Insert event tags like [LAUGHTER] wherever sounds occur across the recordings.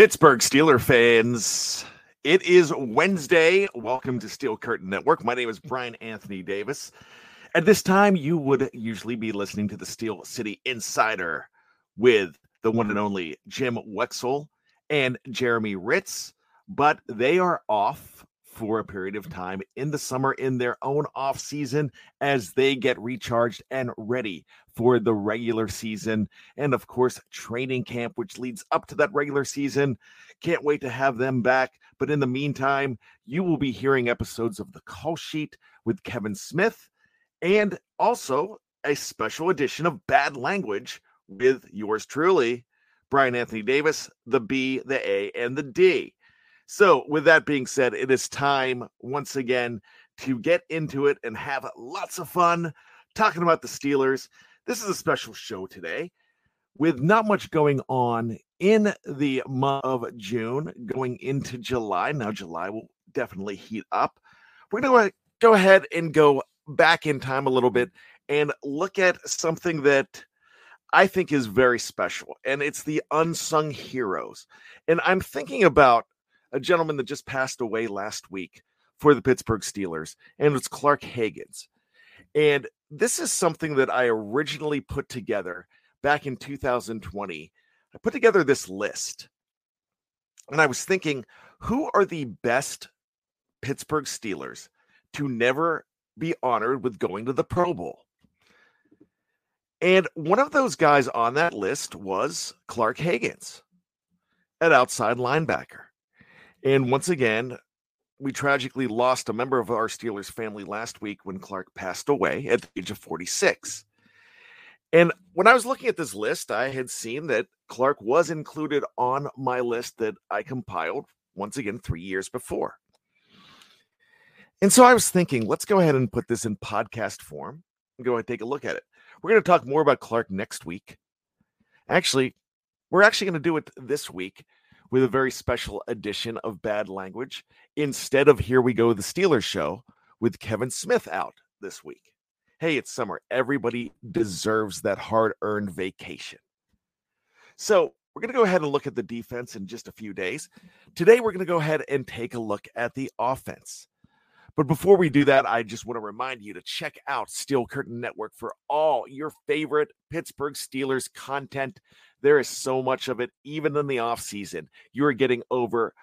Pittsburgh Steeler fans, it is Wednesday. Welcome to Steel Curtain Network. My name is Bryan Anthony Davis. At this time, you would usually be listening to the Steel City Insider with the one and only Jim Wexell and Jeremy Hritz, but they are off for a period of time in the summer in their own off season as they get recharged and ready for the regular season and of course training camp which leads up to that regular season can't wait to have them back but in the meantime you will be hearing episodes of the call sheet with Kevin Smith and also a special edition of bad language with yours truly Bryan Anthony Davis the B the A and the D so, with that being said, it is time once again to get into it and have lots of fun talking about the Steelers. This is a special show today with not much going on in the month of June going into July. Now, July will definitely heat up. We're going to go ahead and go back in time a little bit and look at something that I think is very special, and it's the unsung heroes. And I'm thinking about a gentleman that just passed away last week for the Pittsburgh Steelers, and it's Clark Haggans. And this is something that I originally put together back in 2020. I put together this list, and I was thinking, who are the best Pittsburgh Steelers to never be honored with going to the Pro Bowl? And one of those guys on that list was Clark Haggans an outside linebacker. And once again, we tragically lost a member of our Steelers family last week when Clark passed away at the age of 46. And when I was looking at this list, I had seen that Clark was included on my list that I compiled once again three years before. And so I was thinking, let's go ahead and put this in podcast form and go ahead and take a look at it. We're going to talk more about Clark next week. Actually, we're actually going to do it this week with a very special edition of Bad Language instead of Here We Go, the Steelers show with Kevin Smith out this week. Hey, it's summer. Everybody deserves that hard earned vacation. So, we're going to go ahead and look at the defense in just a few days. Today, we're going to go ahead and take a look at the offense. But before we do that, I just want to remind you to check out Steel Curtain Network for all your favorite Pittsburgh Steelers content there is so much of it, even in the off season. You are getting over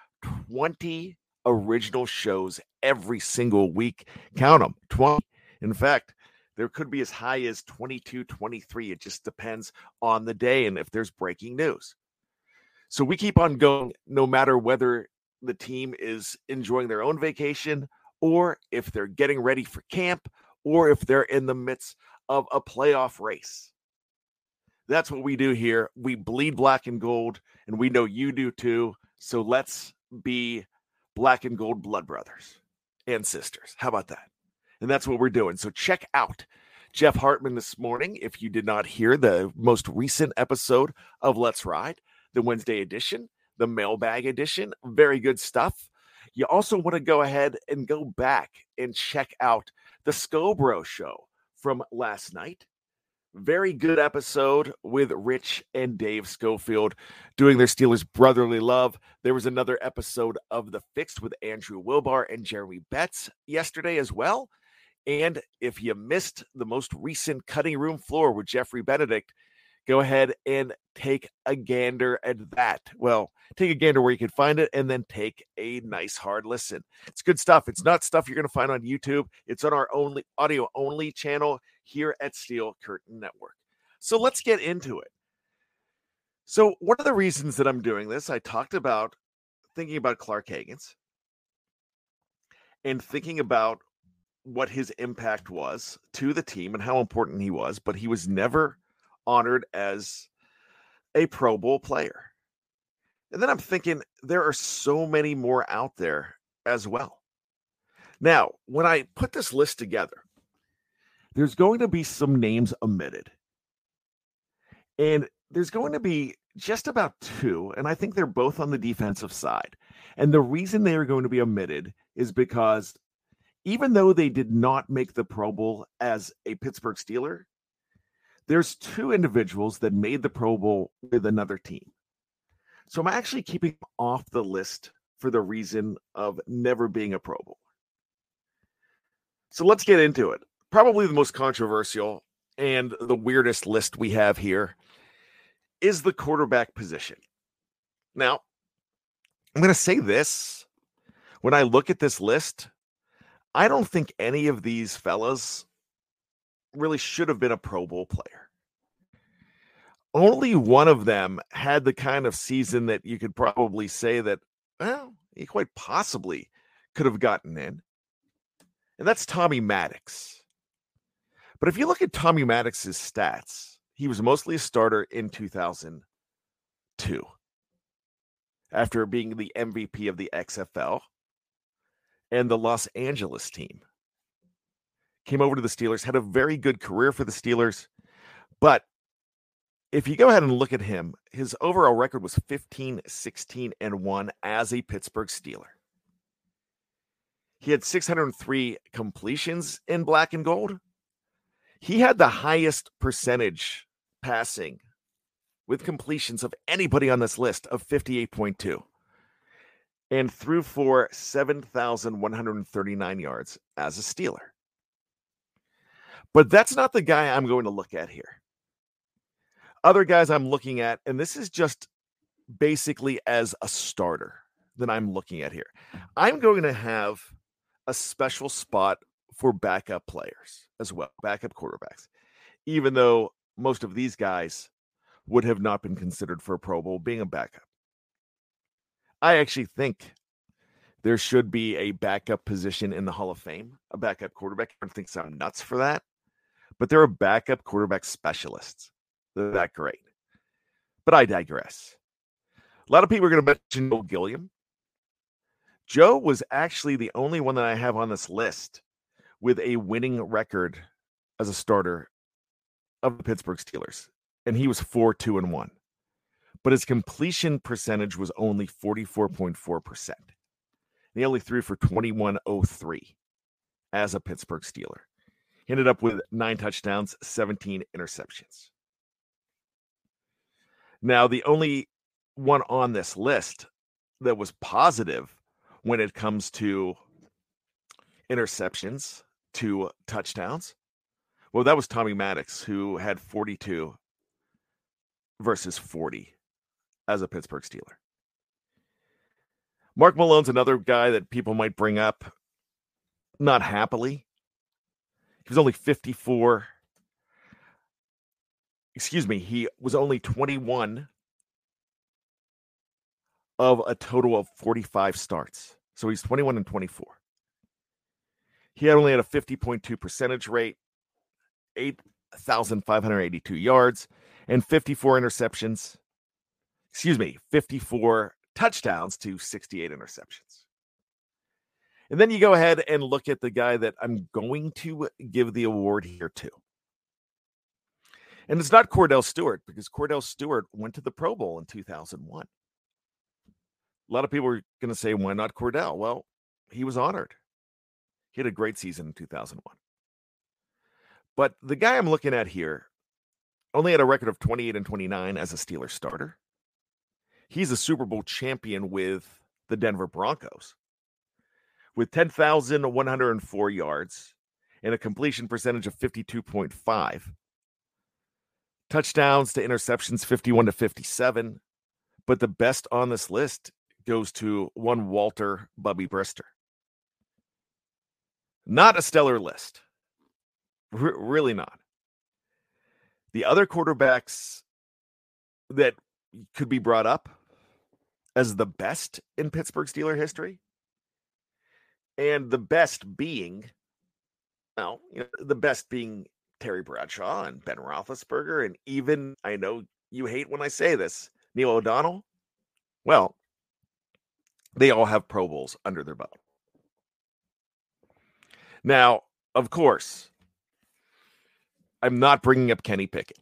20 original shows every single week. Count them 20. In fact, there could be as high as 22, 23. It just depends on the day and if there's breaking news. So we keep on going no matter whether the team is enjoying their own vacation or if they're getting ready for camp or if they're in the midst of a playoff race. That's what we do here. We bleed black and gold, and we know you do too. So let's be black and gold blood brothers and sisters. How about that? And that's what we're doing. So check out Jeff Hartman this morning. If you did not hear the most recent episode of Let's Ride, the Wednesday edition, the mailbag edition, very good stuff. You also want to go ahead and go back and check out the Scobro show from last night Very good episode with Rich and Dave Schofield doing their Steelers brotherly love. There was another episode of The Fixed with Andrew Wilbar and Jeremy Betts yesterday as well. And if you missed the most recent cutting room floor with Jeffrey Benedict, go ahead and take a gander at that. Well, take a gander where you can find it and then take a nice hard listen. It's good stuff. It's not stuff you're going to find on YouTube. It's on our only audio only channel here at Steel Curtain Network. So let's get into it. So, one of the reasons that I'm doing this, I talked about thinking about Clark Haggans and thinking about what his impact was to the team and how important he was, but he was never honored as a Pro Bowl player. And then I'm thinking there are so many more out there as well. Now, when I put this list together, there's going to be some names omitted. And there's going to be just about two, and I think they're both on the defensive side. And the reason they are going to be omitted is because even though they did not make the Pro Bowl as a Pittsburgh Steeler, there's two individuals that made the Pro Bowl with another team. So I'm actually keeping off the list for the reason of never being a Pro Bowl. So let's get into it. Probably the most controversial and the weirdest list we have here is the quarterback position. Now, I'm going to say this when I look at this list, I don't think any of these fellas really should have been a Pro Bowl player. Only one of them had the kind of season that you could probably say that, well, he quite possibly could have gotten in. And that's Tommy Maddox. But if you look at Tommy Maddox's stats, he was mostly a starter in 2002 after being the MVP of the XFL and the Los Angeles team came over to the Steelers, had a very good career for the Steelers. But if you go ahead and look at him, his overall record was 15, 16, and 1 as a Pittsburgh Steeler. He had 603 completions in black and gold. He had the highest percentage passing with completions of anybody on this list of 58.2 and threw for 7,139 yards as a Steeler. But that's not the guy I'm going to look at here. Other guys I'm looking at, and this is just basically as a starter that I'm looking at here. I'm going to have a special spot for backup players as well, backup quarterbacks, even though most of these guys would have not been considered for a Pro Bowl being a backup. I actually think there should be a backup position in the Hall of Fame, a backup quarterback. I don't think I'm nuts for that but there are a backup quarterback specialists. They're that great. But I digress. A lot of people are going to mention Joe Gilliam. Joe was actually the only one that I have on this list with a winning record as a starter of the Pittsburgh Steelers. And he was 4 2 and 1. But his completion percentage was only 44.4%. And He only threw for 2103 as a Pittsburgh Steeler. He ended up with nine touchdowns, 17 interceptions. Now, the only one on this list that was positive when it comes to interceptions to touchdowns, well, that was Tommy Maddox, who had 42 versus 40 as a Pittsburgh Steeler. Mark Malone's another guy that people might bring up, not happily, he was only 54. Excuse me, he was only 21 of a total of 45 starts. So he's 21 and 24. He had only had a 50.2 percentage rate, 8,582 yards, and 54 interceptions. Excuse me, 54 touchdowns to 68 interceptions. And then you go ahead and look at the guy that I'm going to give the award here to. And it's not Cordell Stewart because Cordell Stewart went to the Pro Bowl in 2001. A lot of people are going to say, why not Cordell? Well, he was honored. He had a great season in 2001. But the guy I'm looking at here only had a record of 28 and 29 as a Steeler starter. He's a Super Bowl champion with the Denver Broncos with 10,104 yards and a completion percentage of 52.5. Touchdowns to interceptions 51 to 57. But the best on this list goes to one Walter Bubby Brister. Not a stellar list. R- really not. The other quarterbacks that could be brought up as the best in Pittsburgh Steeler history, and the best being, well, you know, the best being Terry Bradshaw and Ben Roethlisberger, and even I know you hate when I say this, Neil O'Donnell. Well, they all have Pro Bowls under their belt. Now, of course, I'm not bringing up Kenny Pickett.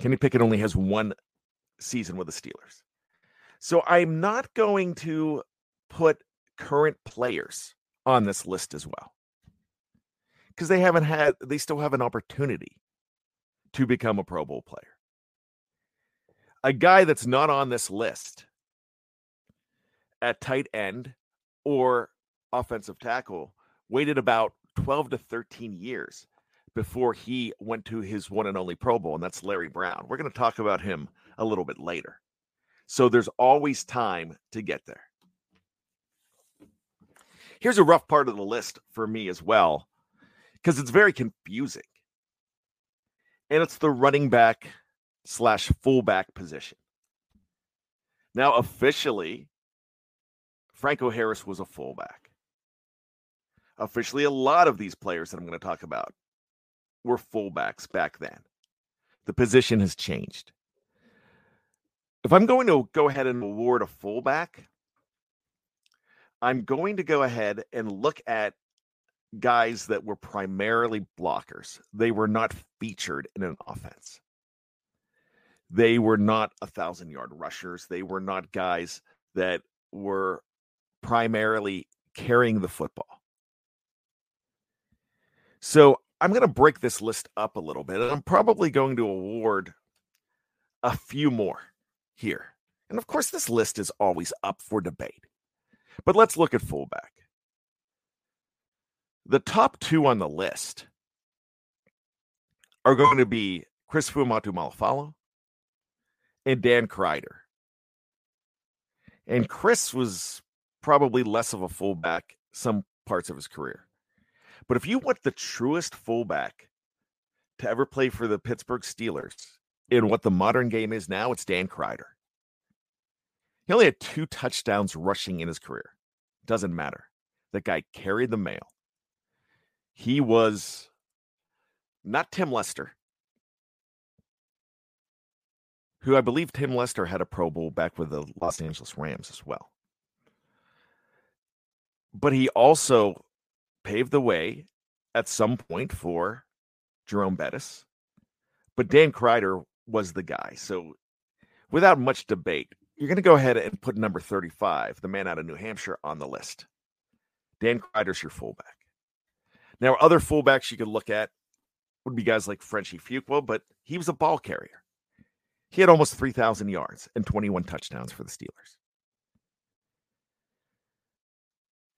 Kenny Pickett only has one season with the Steelers. So I'm not going to put current players on this list as well. Because they haven't had, they still have an opportunity to become a Pro Bowl player. A guy that's not on this list at tight end or offensive tackle waited about 12 to 13 years before he went to his one and only Pro Bowl, and that's Larry Brown. We're going to talk about him a little bit later. So there's always time to get there. Here's a rough part of the list for me as well, because it's very confusing. And it's the running back slash fullback position. Now, officially, Franco Harris was a fullback. Officially, a lot of these players that I'm going to talk about were fullbacks back then. The position has changed. If I'm going to go ahead and award a fullback, I'm going to go ahead and look at guys that were primarily blockers. They were not featured in an offense. They were not a thousand yard rushers. They were not guys that were primarily carrying the football. So I'm going to break this list up a little bit, and I'm probably going to award a few more here. And of course, this list is always up for debate. But let's look at fullback. The top two on the list are going to be Chris Fuamatu-Ma'afala and Dan Kreider. And Chris was probably less of a fullback some parts of his career. But if you want the truest fullback to ever play for the Pittsburgh Steelers in what the modern game is now, it's Dan Kreider. He only had two touchdowns rushing in his career. Doesn't matter. That guy carried the mail. He was not Tim Lester, who I believe Tim Lester had a Pro Bowl back with the Los Angeles Rams as well. But he also paved the way at some point for Jerome Bettis. But Dan Kreider was the guy. So without much debate, you're going to go ahead and put number 35, the man out of New Hampshire, on the list. Dan Kreider's your fullback. Now, other fullbacks you could look at would be guys like Frenchie Fuqua, but he was a ball carrier. He had almost 3,000 yards and 21 touchdowns for the Steelers.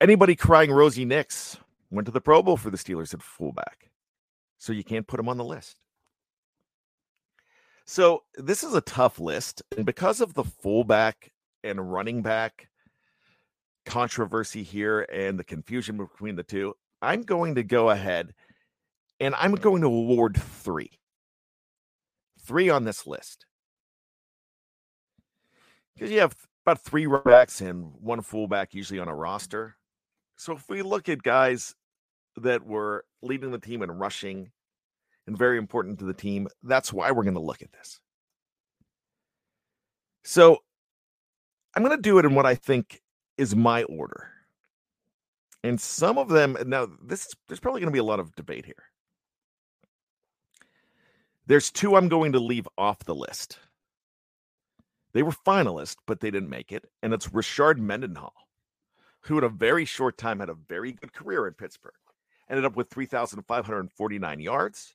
Anybody crying Rosie Nix went to the Pro Bowl for the Steelers at fullback. So you can't put him on the list. So this is a tough list. And because of the fullback and running back controversy here and the confusion between the two, I'm going to go ahead and I'm going to award three. Three on this list. Because you have about three running backs and one fullback usually on a roster. So if we look at guys that were leading the team in rushing and very important to the team, that's why we're going to look at this. So I'm going to do it in what I think is my order. And some of them now this is there's probably going to be a lot of debate here. There's two I'm going to leave off the list. They were finalists, but they didn't make it. And it's Rashard Mendenhall, who in a very short time had a very good career in Pittsburgh. Ended up with 3,549 yards.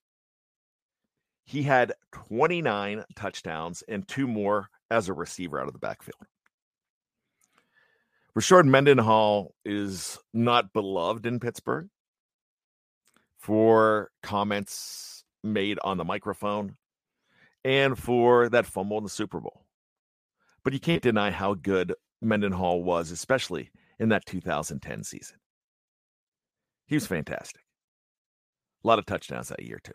He had 29 touchdowns and two more as a receiver out of the backfield. Rashard Mendenhall is not beloved in Pittsburgh for comments made on the microphone and for that fumble in the Super Bowl. But you can't deny how good Mendenhall was, especially in that 2010 season. He was fantastic. A lot of touchdowns that year, too.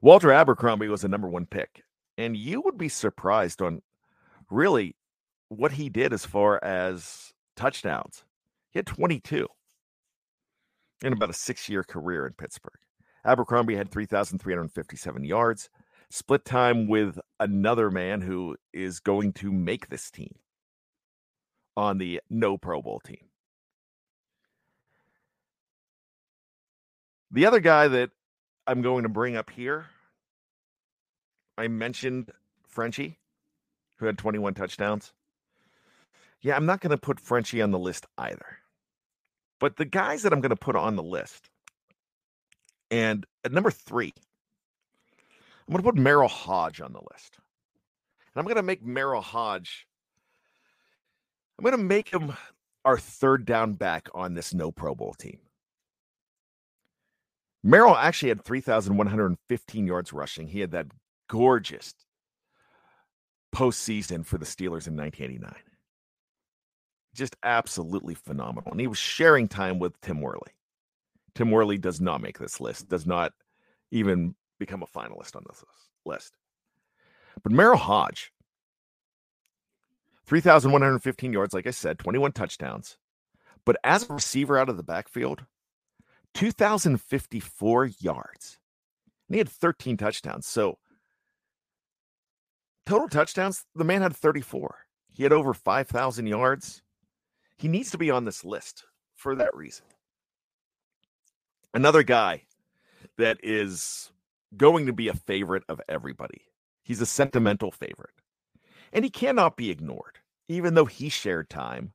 Walter Abercrombie was the number one pick. And you would be surprised on really what he did as far as touchdowns. He had 22 in about a six year career in Pittsburgh. Abercrombie had 3,357 yards, split time with another man who is going to make this team on the no Pro Bowl team. The other guy that I'm going to bring up here, I mentioned Frenchie, who had 21 touchdowns. Yeah, I'm not going to put Frenchie on the list either. But the guys that I'm going to put on the list, and at number three, I'm going to put Merril Hoge on the list. And I'm going to make Merril Hoge, I'm going to make him our third down back on this no Pro Bowl team. Merril actually had 3,115 yards rushing. He had that gorgeous postseason for the Steelers in 1989. Just absolutely phenomenal. And he was sharing time with Tim Worley. Tim Worley does not make this list, does not even become a finalist on this list. But Merril Hoge, 3,115 yards, like I said, 21 touchdowns. But as a receiver out of the backfield, 2,054 yards. And he had 13 touchdowns. So total touchdowns, the man had 34. He had over 5,000 yards. He needs to be on this list for that reason. Another guy that is going to be a favorite of everybody. He's a sentimental favorite. And he cannot be ignored, even though he shared time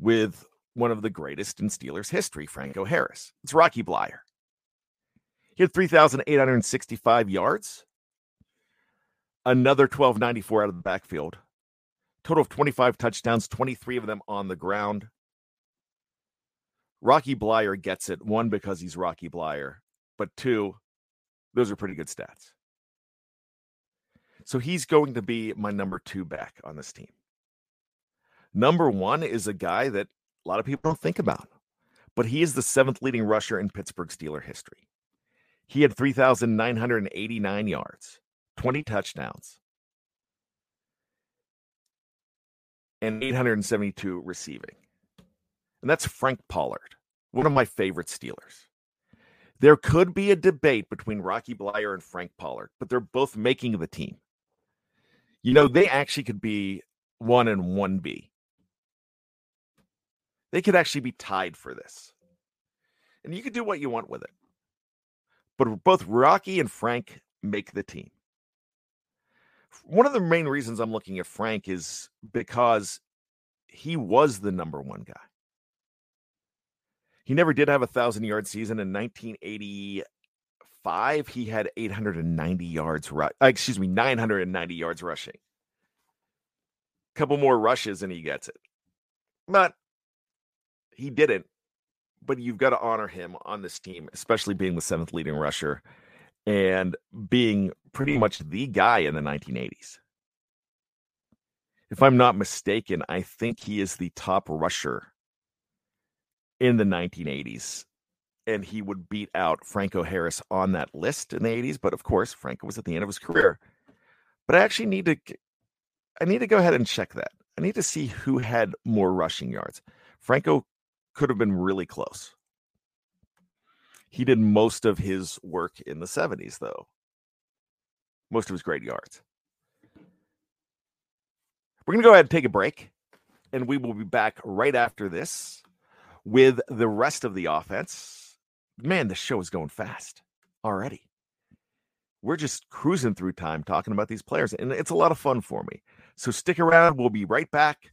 with one of the greatest in Steelers history, Franco Harris. It's Rocky Bleier. He had 3,865 yards, another 1294 out of the backfield, total of 25 touchdowns, 23 of them on the ground. Rocky Bleier gets it, one, because he's Rocky Bleier, but two, those are pretty good stats. So he's going to be my number two back on this team. Number one is a guy that a lot of people don't think about. But he is the seventh leading rusher in Pittsburgh Steeler history. He had 3,989 yards, 20 touchdowns, and 872 receiving. And that's Frank Pollard, one of my favorite Steelers. There could be a debate between Rocky Bleier and Frank Pollard, but they're both making the team. You know, they actually could be one and one B. They could actually be tied for this. And you could do what you want with it. But both Rocky and Frank make the team. One of the main reasons I'm looking at Frank is because he was the number one guy. He never did have a thousand yard season in 1985. He had 890 yards, ru- uh, excuse me, 990 yards rushing. Couple more rushes and he gets it. But he didn't, but you've got to honor him on this team, especially being the seventh leading rusher and being pretty much the guy in the 1980s. If I'm not mistaken, I think he is the top rusher in the 1980s. And he would beat out Franco Harris on that list in the 80s. But of course, Franco was at the end of his career. But I actually need to I need to go ahead and check that. I need to see who had more rushing yards. Franco could have been really close. He did most of his work in the 70s, though. Most of his great yards. We're going to go ahead and take a break, and we will be back right after this with the rest of the offense. Man, the show is going fast already. We're just cruising through time talking about these players, and it's a lot of fun for me. So stick around. We'll be right back.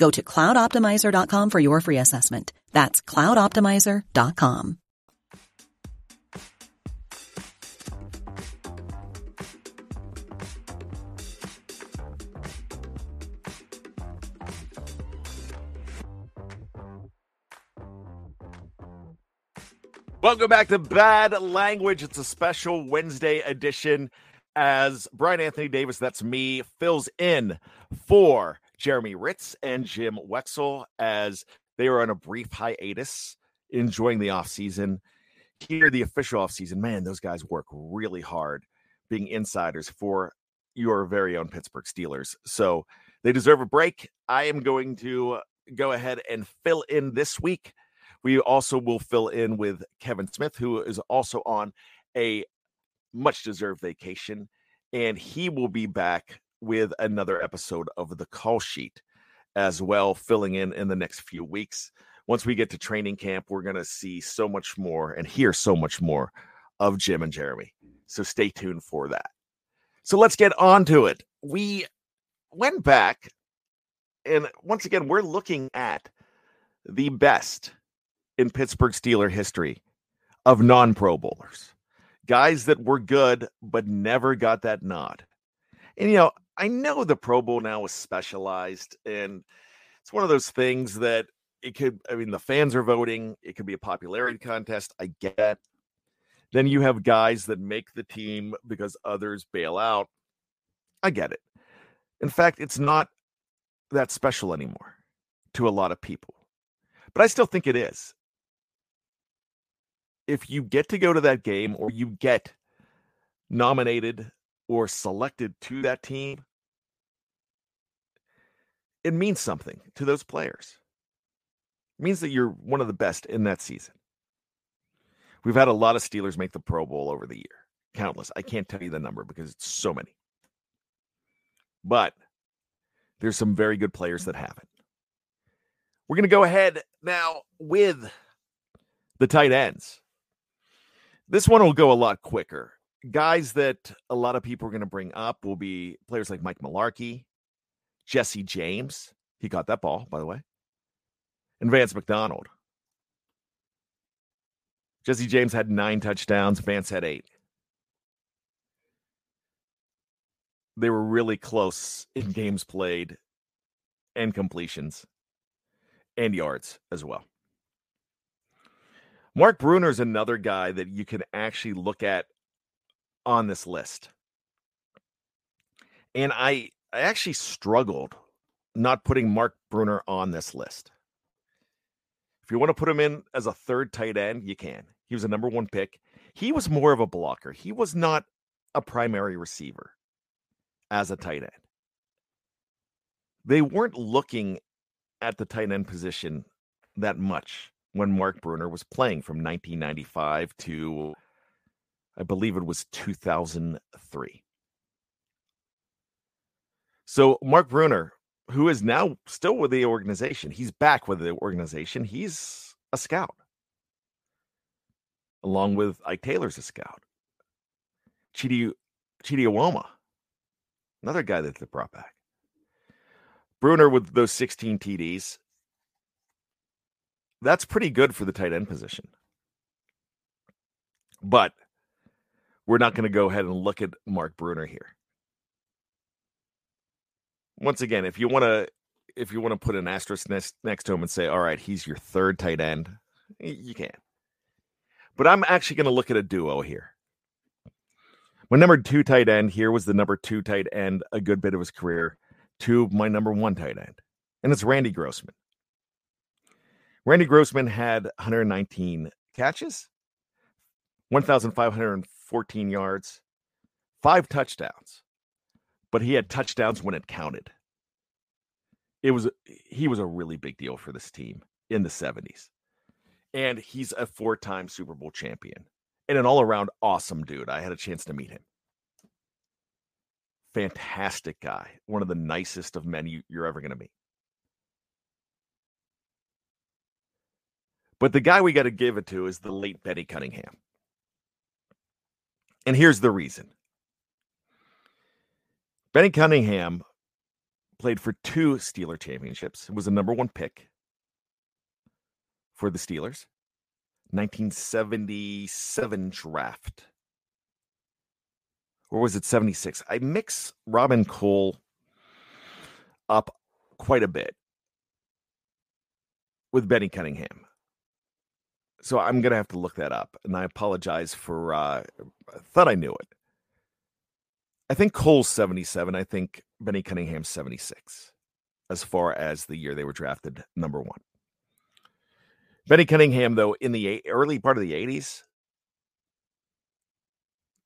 Go to cloudoptimizer.com for your free assessment. That's cloudoptimizer.com. Welcome back to Bad Language. It's a special Wednesday edition as Bryan Anthony Davis, that's me, fills in for Jeremy Hritz and Jim Wexell as they are on a brief hiatus, enjoying the offseason. Here, the official offseason, man, those guys work really hard being insiders for your very own Pittsburgh Steelers. So they deserve a break. I am going to go ahead and fill in this week we also will fill in with Kevin Smith, who is also on a much deserved vacation, and he will be back with another episode of the call sheet as well, filling in in the next few weeks. Once we get to training camp, we're going to see so much more and hear so much more of Jim and Jeremy. So stay tuned for that. So let's get on to it. We went back, and once again, we're looking at the best in Pittsburgh Steeler history of non Pro Bowlers, guys that were good but never got that nod. And, you know, I know the Pro Bowl now is specialized, and it's one of those things that it could, I mean, the fans are voting, it could be a popularity contest. I get. Then you have guys that make the team because others bail out. I get it. In fact, it's not that special anymore to a lot of people. But I still think it is if you get to go to that game or you get nominated or selected to that team, it means something to those players. It means that you're one of the best in that season. We've had a lot of Steelers make the Pro Bowl over the year. Countless. I can't tell you the number because it's so many. But there's some very good players that haven't. We're going to go ahead now with the tight ends. This one will go a lot quicker. Guys that a lot of people are going to bring up will be players like Mike Mularkey, Jesse James. He got that ball, by the way, and Vance McDonald. Jesse James had nine touchdowns, Vance had eight. They were really close in games played and completions and yards as well. Mark Bruener is another guy that you can actually look at on this list. And I I actually struggled not putting Mark Bruener on this list. If you want to put him in as a third tight end, you can. He was a number 1 pick. He was more of a blocker. He was not a primary receiver as a tight end. They weren't looking at the tight end position that much when Mark Bruener was playing from 1995 to, I believe it was 2003. So Mark Bruener, who is now still with the organization, he's back with the organization. He's a scout, along with Ike Taylor's a scout. Chidi Chidi Iwuoma, another guy that they brought back. Bruener with those 16 TDs, that's pretty good for the tight end position. But we're not going to go ahead and look at Mark Bruener here. Once again, if you want to if you want to put an asterisk next, next to him and say, all right, he's your third tight end, you can. But I'm actually going to look at a duo here. My number two tight end here was the number two tight end a good bit of his career to my number one tight end, and it's Randy Grossman. Randy Grossman had 119 catches, 1,514 yards, five touchdowns, but he had touchdowns when it counted. It was he was a really big deal for this team in the 70s. And he's a four-time Super Bowl champion and an all-around awesome dude. I had a chance to meet him. Fantastic guy, one of the nicest of men you, you're ever going to meet. But the guy we got to give it to is the late Benny Cunningham. And here's the reason Benny Cunningham played for two Steeler championships, It was a number one pick for the Steelers. 1977 draft. Or was it 76? I mix Robin Cole up quite a bit with Benny Cunningham so I'm gonna have to look that up, and I apologize for. Uh, I thought I knew it. I think Cole's 77. I think Benny Cunningham's 76, as far as the year they were drafted number one. Benny Cunningham, though, in the early part of the 80s,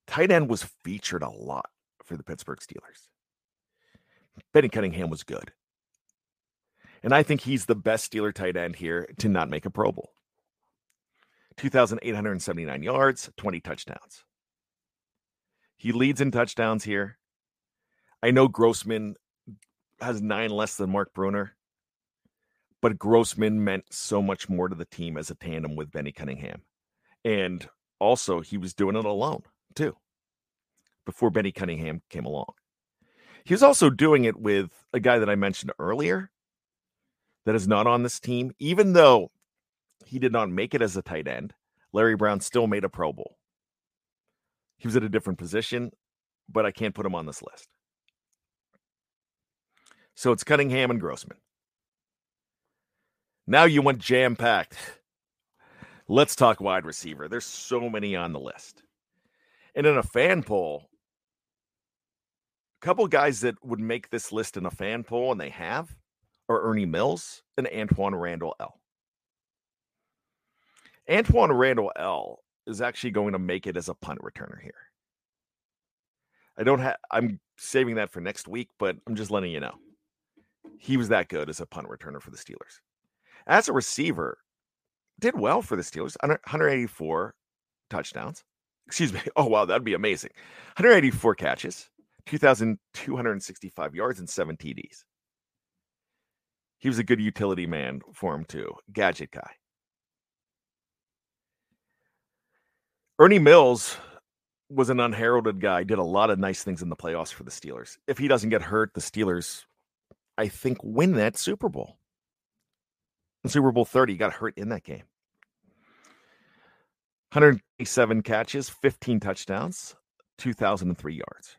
tight end was featured a lot for the Pittsburgh Steelers. Benny Cunningham was good. And I think he's the best Steeler tight end here to not make a Pro Bowl. 2,879 yards, 20 touchdowns. He leads in touchdowns here. I know Grossman has nine less than Mark Bruener, but Grossman meant so much more to the team as a tandem with Benny Cunningham. And also, he was doing it alone too before Benny Cunningham came along. He was also doing it with a guy that I mentioned earlier that is not on this team, even though he did not make it as a tight end. Larry Brown still made a Pro Bowl. He was at a different position, but I can't put him on this list. So it's Cunningham and Grossman. Now you want jam packed. Let's talk wide receiver. There's so many on the list. And in a fan poll, a couple guys that would make this list in a fan poll, and they have, are Ernie Mills and Antoine Randle El. Antoine Randle El is actually going to make it as a punt returner here. I don't have I'm saving that for next week, but I'm just letting you know. He was that good as a punt returner for the Steelers. As a receiver, did well for the Steelers. 184 touchdowns. Excuse me. [LAUGHS] Oh wow, that'd be amazing. 184 catches, 2,265 yards, and seven TDs. He was a good utility man for him too. Gadget guy. Ernie Mills was an unheralded guy, did a lot of nice things in the playoffs for the Steelers. If he doesn't get hurt, the Steelers, I think, win that Super Bowl. Super Bowl 30, got hurt in that game. 187 catches, 15 touchdowns, 2,003 yards.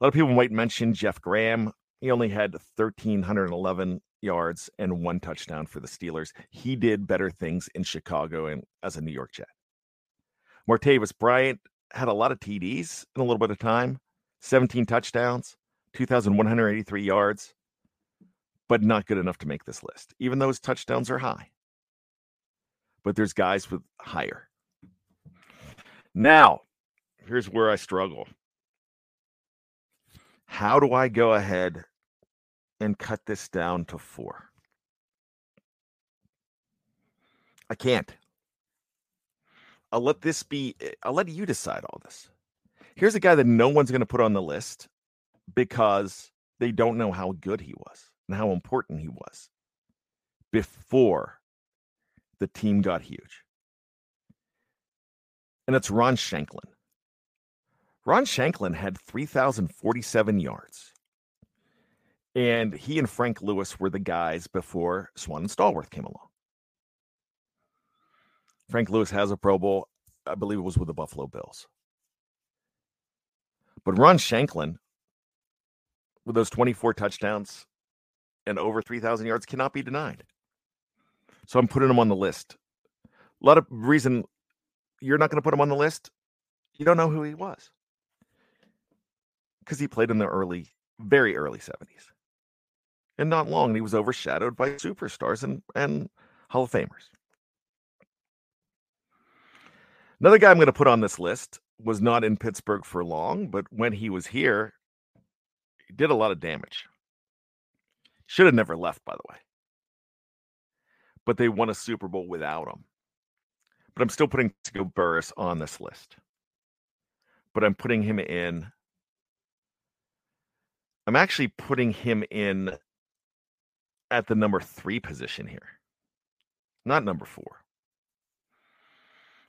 A lot of people might mention Jeff Graham. He only had 1,311 yards and one touchdown for the Steelers. He did better things in Chicago and as a New York Jet. Martavis Bryant had a lot of TDs in a little bit of time, 17 touchdowns, 2,183 yards, but not good enough to make this list, even though his touchdowns are high. But there's guys with higher. Now, here's where I struggle. How do I go ahead and cut this down to four? I can't. I'll let this be, eh, I'll let you decide all this. Here's a guy that no one's going to put on the list because they don't know how good he was and how important he was before the team got huge. And it's Ron Shanklin. Ron Shanklin had 3,047 yards. And he and Frank Lewis were the guys before Swann and Stallworth came along. Frank Lewis has a Pro Bowl. I believe it was with the Buffalo Bills. But Ron Shanklin, with those 24 touchdowns and over 3,000 yards, cannot be denied. So I'm putting him on the list A lot of reason you're not going to put him on the list. You don't know who he was because he played in the early, very early 70s. And not long, he was overshadowed by superstars and, and Hall of Famers. Another guy I'm going to put on this list was not in Pittsburgh for long, but when he was here, he did a lot of damage. Should have never left, by the way. But they won a Super Bowl without him. But I'm still putting Go Burress on this list. But I'm putting him in. I'm actually putting him in at the number three position here, not number four.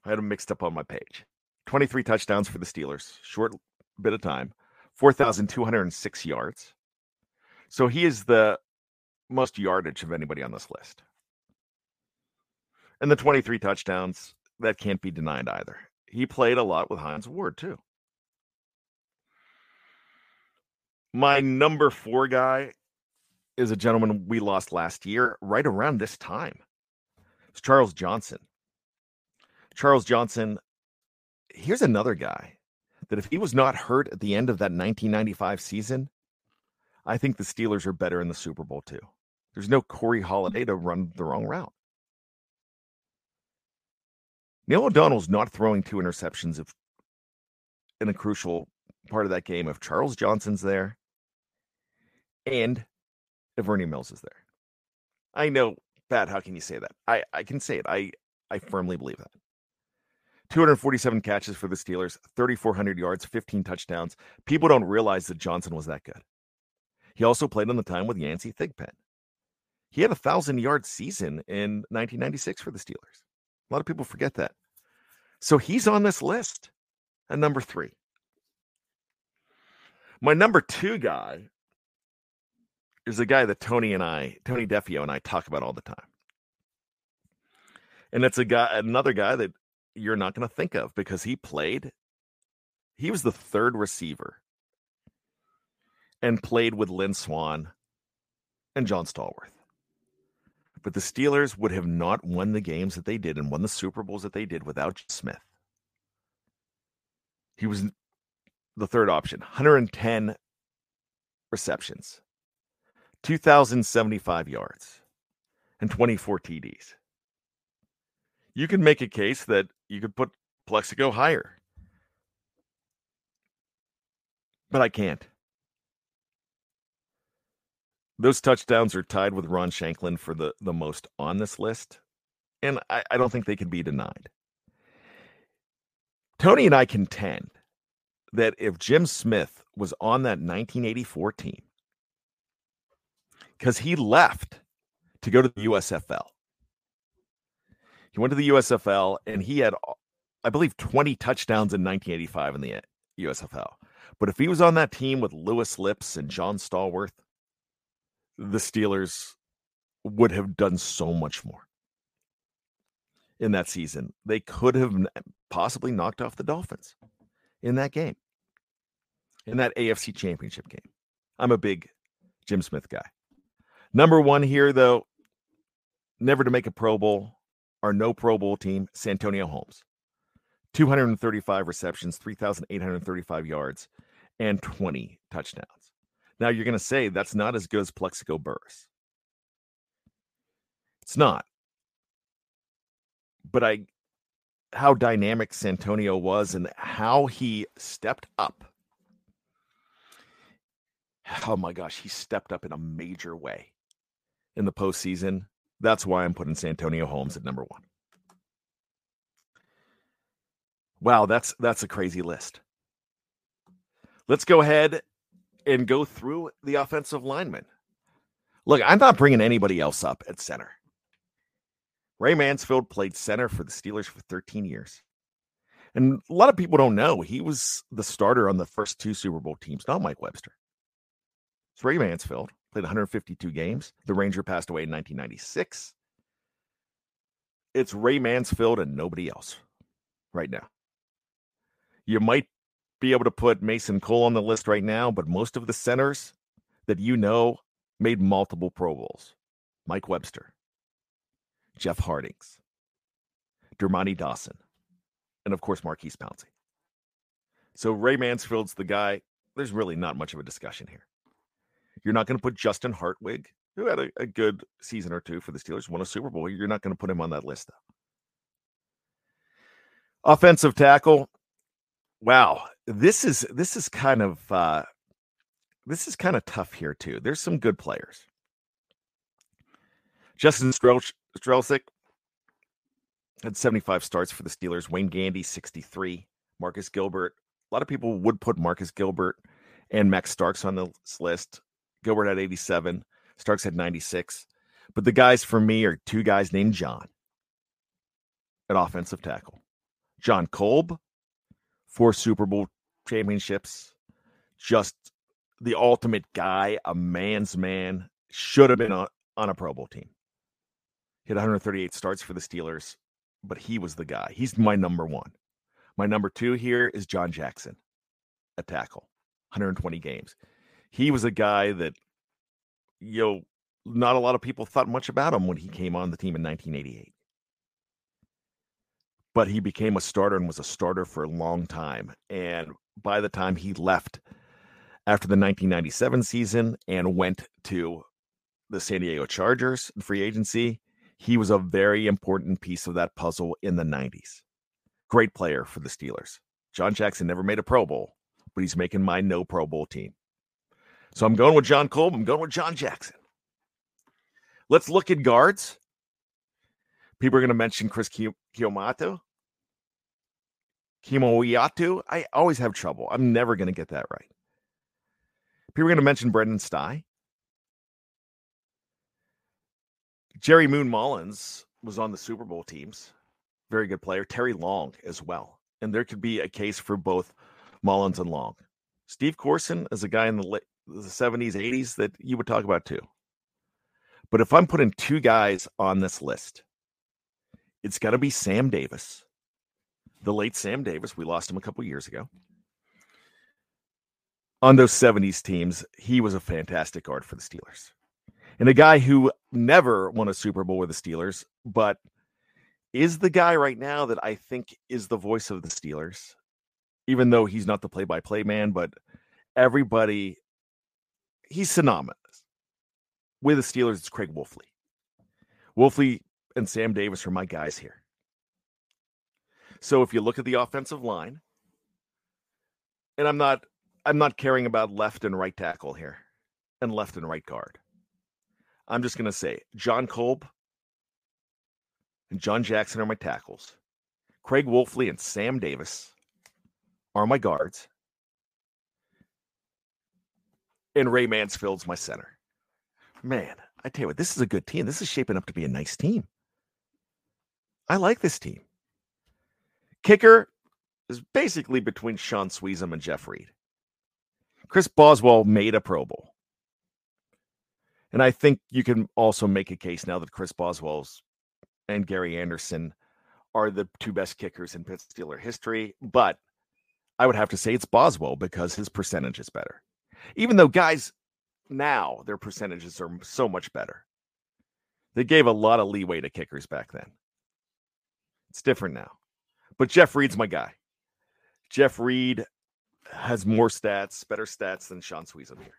I had him mixed up on my page. 23 touchdowns for the Steelers, short bit of time, 4,206 yards. So he is the most yardage of anybody on this list. And the 23 touchdowns, that can't be denied either. He played a lot with Hines Ward, too. My number four guy is a gentleman we lost last year, right around this time. It's Charles Johnson. Charles Johnson, here's another guy that if he was not hurt at the end of that 1995 season, I think the Steelers are better in the Super Bowl too. There's no Corey hmm. Holliday to run the wrong route. Neil O'Donnell's not throwing two interceptions if in a crucial part of that game if Charles Johnson's there and if Ernie Mills is there. I know, Pat, how can you say that? I, I can say it. I, I firmly believe that. 247 catches for the Steelers, 3,400 yards, 15 touchdowns. People don't realize that Johnson was that good. He also played on the time with Yancey Thigpen. He had a thousand yard season in 1996 for the Steelers. A lot of people forget that. So he's on this list at number three. My number two guy is a guy that Tony and I, Tony Defeo and I talk about all the time. And it's a guy, another guy that you're not going to think of because he played, he was the third receiver and played with Lynn Swann and John Stallworth. But the Steelers would have not won the games that they did and won the Super Bowls that they did without Smith. He was the third option, 110 receptions, 2,075 yards, and 24 TDs. You can make a case that you could put Plaxico higher. But I can't. Those touchdowns are tied with Ron Shanklin for the, the most on this list. And I, I don't think they can be denied. Tony and I contend that if Jim Smith was on that 1984 team, because he left to go to the USFL. He went to the USFL and he had, I believe, 20 touchdowns in 1985 in the uh, USFL. But if he was on that team with Louis Lipps and John Stallworth, the Steelers would have done so much more in that season. They could have possibly knocked off the Dolphins in that game, in that AFC championship game. I'm a big Jim Smith guy. Number one here, though, never to make a Pro Bowl, our no Pro Bowl team, Santonio Holmes. 235 receptions, 3,835 yards, and 20 touchdowns. Now you're going to say that's not as good as Plaxico Burress. It's not. But I, how dynamic Santonio was and how he stepped up. Oh my gosh, he stepped up in a major way in the postseason. That's why I'm putting Santonio Holmes at number one. Wow, that's that's a crazy list. Let's go ahead and go through the offensive linemen. Look, I'm not bringing anybody else up at center. Ray Mansfield played center for the Steelers for 13 years. And a lot of people don't know he was the starter on the first two Super Bowl teams, not Mike Webster. It's Ray Mansfield, played 152 games. The Ranger passed away in 1996. It's Ray Mansfield and nobody else right now. You might be able to put Mason Cole on the list right now, but most of the centers that you know made multiple Pro Bowls. Mike Webster, Jeff Hartings, Dermontti Dawson, and of course Maurkice Pouncey. So Ray Mansfield's the guy. There's really not much of a discussion here. You're not going to put Justin Hartwig, who had a, a, good season or two for the Steelers, won a Super Bowl. You're not going to put him on that list, though. Offensive tackle. Wow, this is this is kind of uh, this is kind of tough here too. There's some good players. Justin Strzelczyk had 75 starts for the Steelers. Wayne Gandy 63. Marcus Gilbert. A lot of people would put Marcus Gilbert and Max Starks on this list. Gilbert had 87. Starks had 96. But the guys for me are two guys named John at offensive tackle. Jon Kolb, four Super Bowl championships, just the ultimate guy, a man's man, should have been on, on a Pro Bowl team. He had 138 starts for the Steelers, but he was the guy. He's my number one. My number two here is John Jackson, a tackle, 120 games. He was a guy that, you know, not a lot of people thought much about him when he came on the team in 1988 but he became a starter and was a starter for a long time. And by the time he left after the 1997 season and went to the San Diego Chargers free agency, he was a very important piece of that puzzle in the 90s. Great player for the Steelers. John Jackson never made a Pro Bowl, but he's making my no Pro Bowl team. So I'm going with Jon Kolb. I'm going with John Jackson. Let's look at guards. People are going to mention Chris Kiyomato. Kimoyatu. I always have trouble. I'm never going to get that right. People are going to mention Brenden Stai. Gerry Moon Mullins was on the Super Bowl teams. Very good player. Terry Long as well. And there could be a case for both Mullins and Long. Steve Courson is a guy in the, the 70s, 80s that you would talk about too. But if I'm putting two guys on this list, it's got to be Sam Davis, the late Sam Davis. We lost him a couple years ago. On those 70s teams, he was a fantastic guard for the Steelers. And a guy who never won a Super Bowl with the Steelers, but is the guy right now that I think is the voice of the Steelers, even though he's not the play by play man, but everybody, he's synonymous. With the Steelers, it's Craig Wolfley. Wolfley and Sam Davis are my guys here. So if you look at the offensive line, and I'm not I'm not caring about left and right tackle here and left and right guard. I'm just going to say Jon Kolb and John Jackson are my tackles. Craig Wolfley and Sam Davis are my guards. And Ray Mansfield's my center. Man, I tell you what, this is a good team. This is shaping up to be a nice team. I like this team. Kicker is basically between Shaun Suisham and Jeff Reed. Chris Boswell made a Pro Bowl. And I think you can also make a case now that Chris Boswell's and Gary Anderson are the two best kickers in Pitt Steeler history. But I would have to say it's Boswell because his percentage is better. Even though guys now their percentages are so much better. They gave a lot of leeway to kickers back then. It's different now. But Jeff Reed's my guy. Jeff Reed has more stats, better stats than Shaun Suisham here.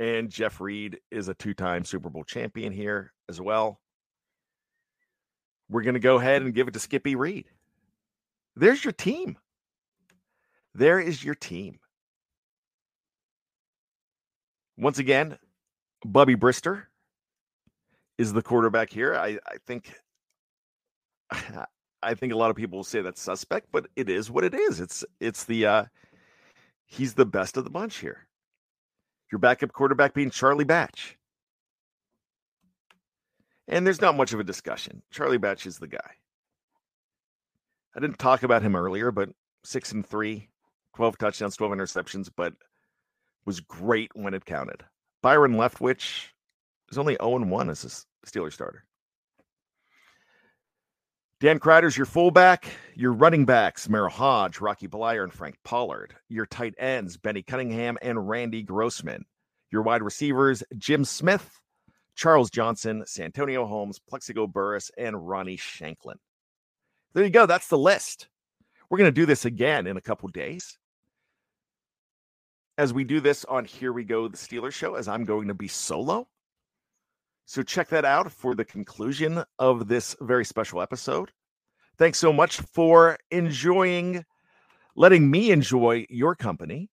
And Jeff Reed is a two time Super Bowl champion here as well. We're going to go ahead and give it to Skippy Reed. There's your team. There is your team. Once again, Bubby Brister is the quarterback here. I, I think [LAUGHS] I think a lot of people will say that's suspect, but it is what it is. It's it's the uh he's the best of the bunch here. Your backup quarterback being Charlie Batch. And there's not much of a discussion. Charlie Batch is the guy. I didn't talk about him earlier, but six and three, 12 touchdowns, 12 interceptions, but was great when it counted. Byron Leftwich is only 0 1 as a Steeler starter. Dan Kreider's your fullback. Your running backs, Merril Hoge, Rocky Bleier, and Frank Pollard. Your tight ends, Benny Cunningham and Randy Grossman. Your wide receivers, Jim Smith, Charles Johnson, Santonio Holmes, Plaxico Burress, and Ronnie Shanklin. There you go. That's the list. We're going to do this again in a couple days. As we do this on Here We Go, the Steelers show, as I'm going to be solo. So check that out for the conclusion of this very special episode. Thanks so much for enjoying, letting me enjoy your company.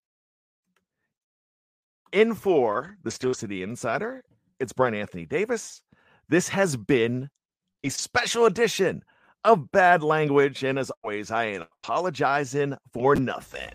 In for the Steel City Insider, it's Bryan Anthony Davis. This has been a special edition of Bad Language. And as always, I ain't apologizing for nothing.